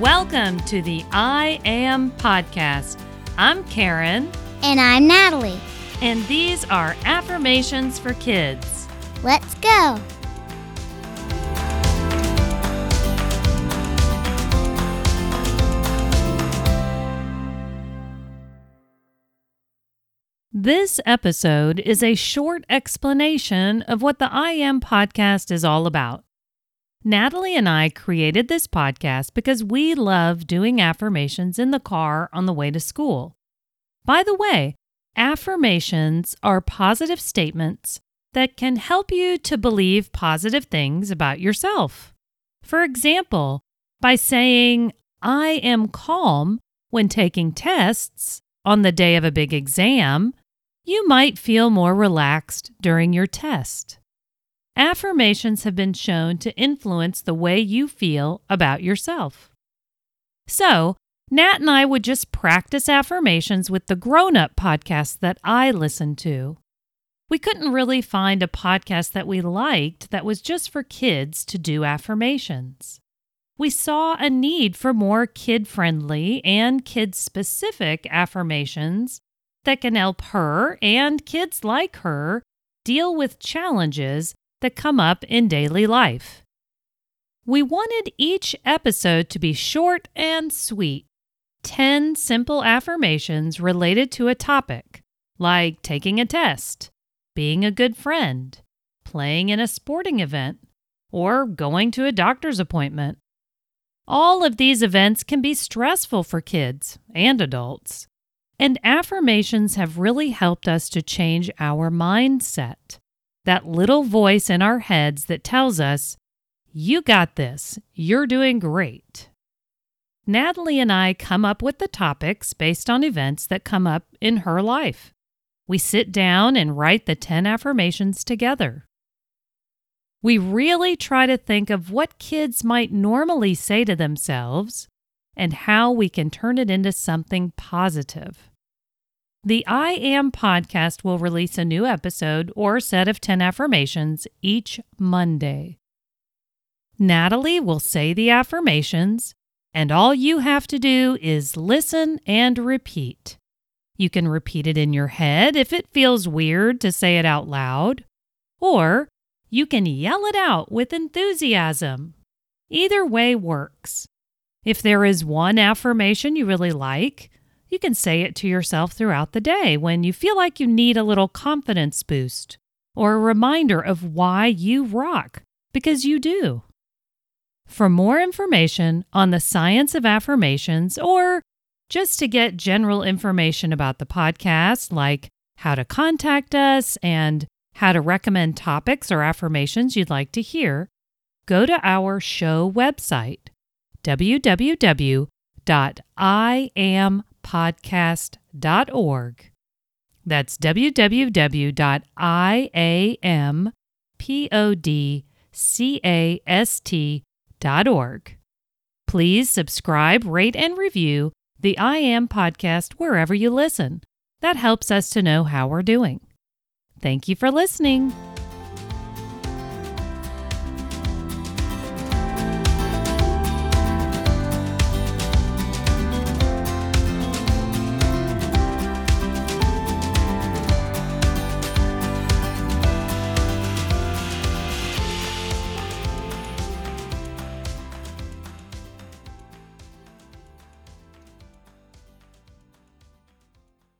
Welcome to the I Am Podcast. I'm Karen, And I'm Natalie. and these are affirmations for kids. Let's go. This episode is a short explanation of what the I Am Podcast is all about. Natalie and I created this podcast because we love doing affirmations in the car on the way to school. By the way, affirmations are positive statements that can help you to believe positive things about yourself. For example, by saying, I am calm when taking tests on the day of a big exam, you might feel more relaxed during your test. Affirmations have been shown to influence the way you feel about yourself. So, Nat and I would just practice affirmations with the grown up podcasts that I listened to. We couldn't really find a podcast that we liked that was just for kids to do affirmations. We saw a need for more kid friendly and kid specific affirmations that can help her and kids like her deal with challenges that come up in daily life. We wanted each episode to be short and sweet 10 simple affirmations related to a topic, like taking a test, being a good friend, playing in a sporting event, or going to a doctor's appointment. All of these events can be stressful for kids and adults, and affirmations have really helped us to change our mindset. That little voice in our heads that tells us, You got this, you're doing great. Natalie and I come up with the topics based on events that come up in her life. We sit down and write the 10 affirmations together. We really try to think of what kids might normally say to themselves and how we can turn it into something positive. The I Am podcast will release a new episode or set of 10 affirmations each Monday. Natalie will say the affirmations, and all you have to do is listen and repeat. You can repeat it in your head if it feels weird to say it out loud, or you can yell it out with enthusiasm. Either way works. If there is one affirmation you really like, you can say it to yourself throughout the day when you feel like you need a little confidence boost or a reminder of why you rock, because you do. For more information on the science of affirmations or just to get general information about the podcast, like how to contact us and how to recommend topics or affirmations you'd like to hear, go to our show website, www.iampodcast.org. That's www.iampodcast.org. Please subscribe, rate, and review the I Am podcast wherever you listen. That helps us to know how we're doing. Thank you for listening.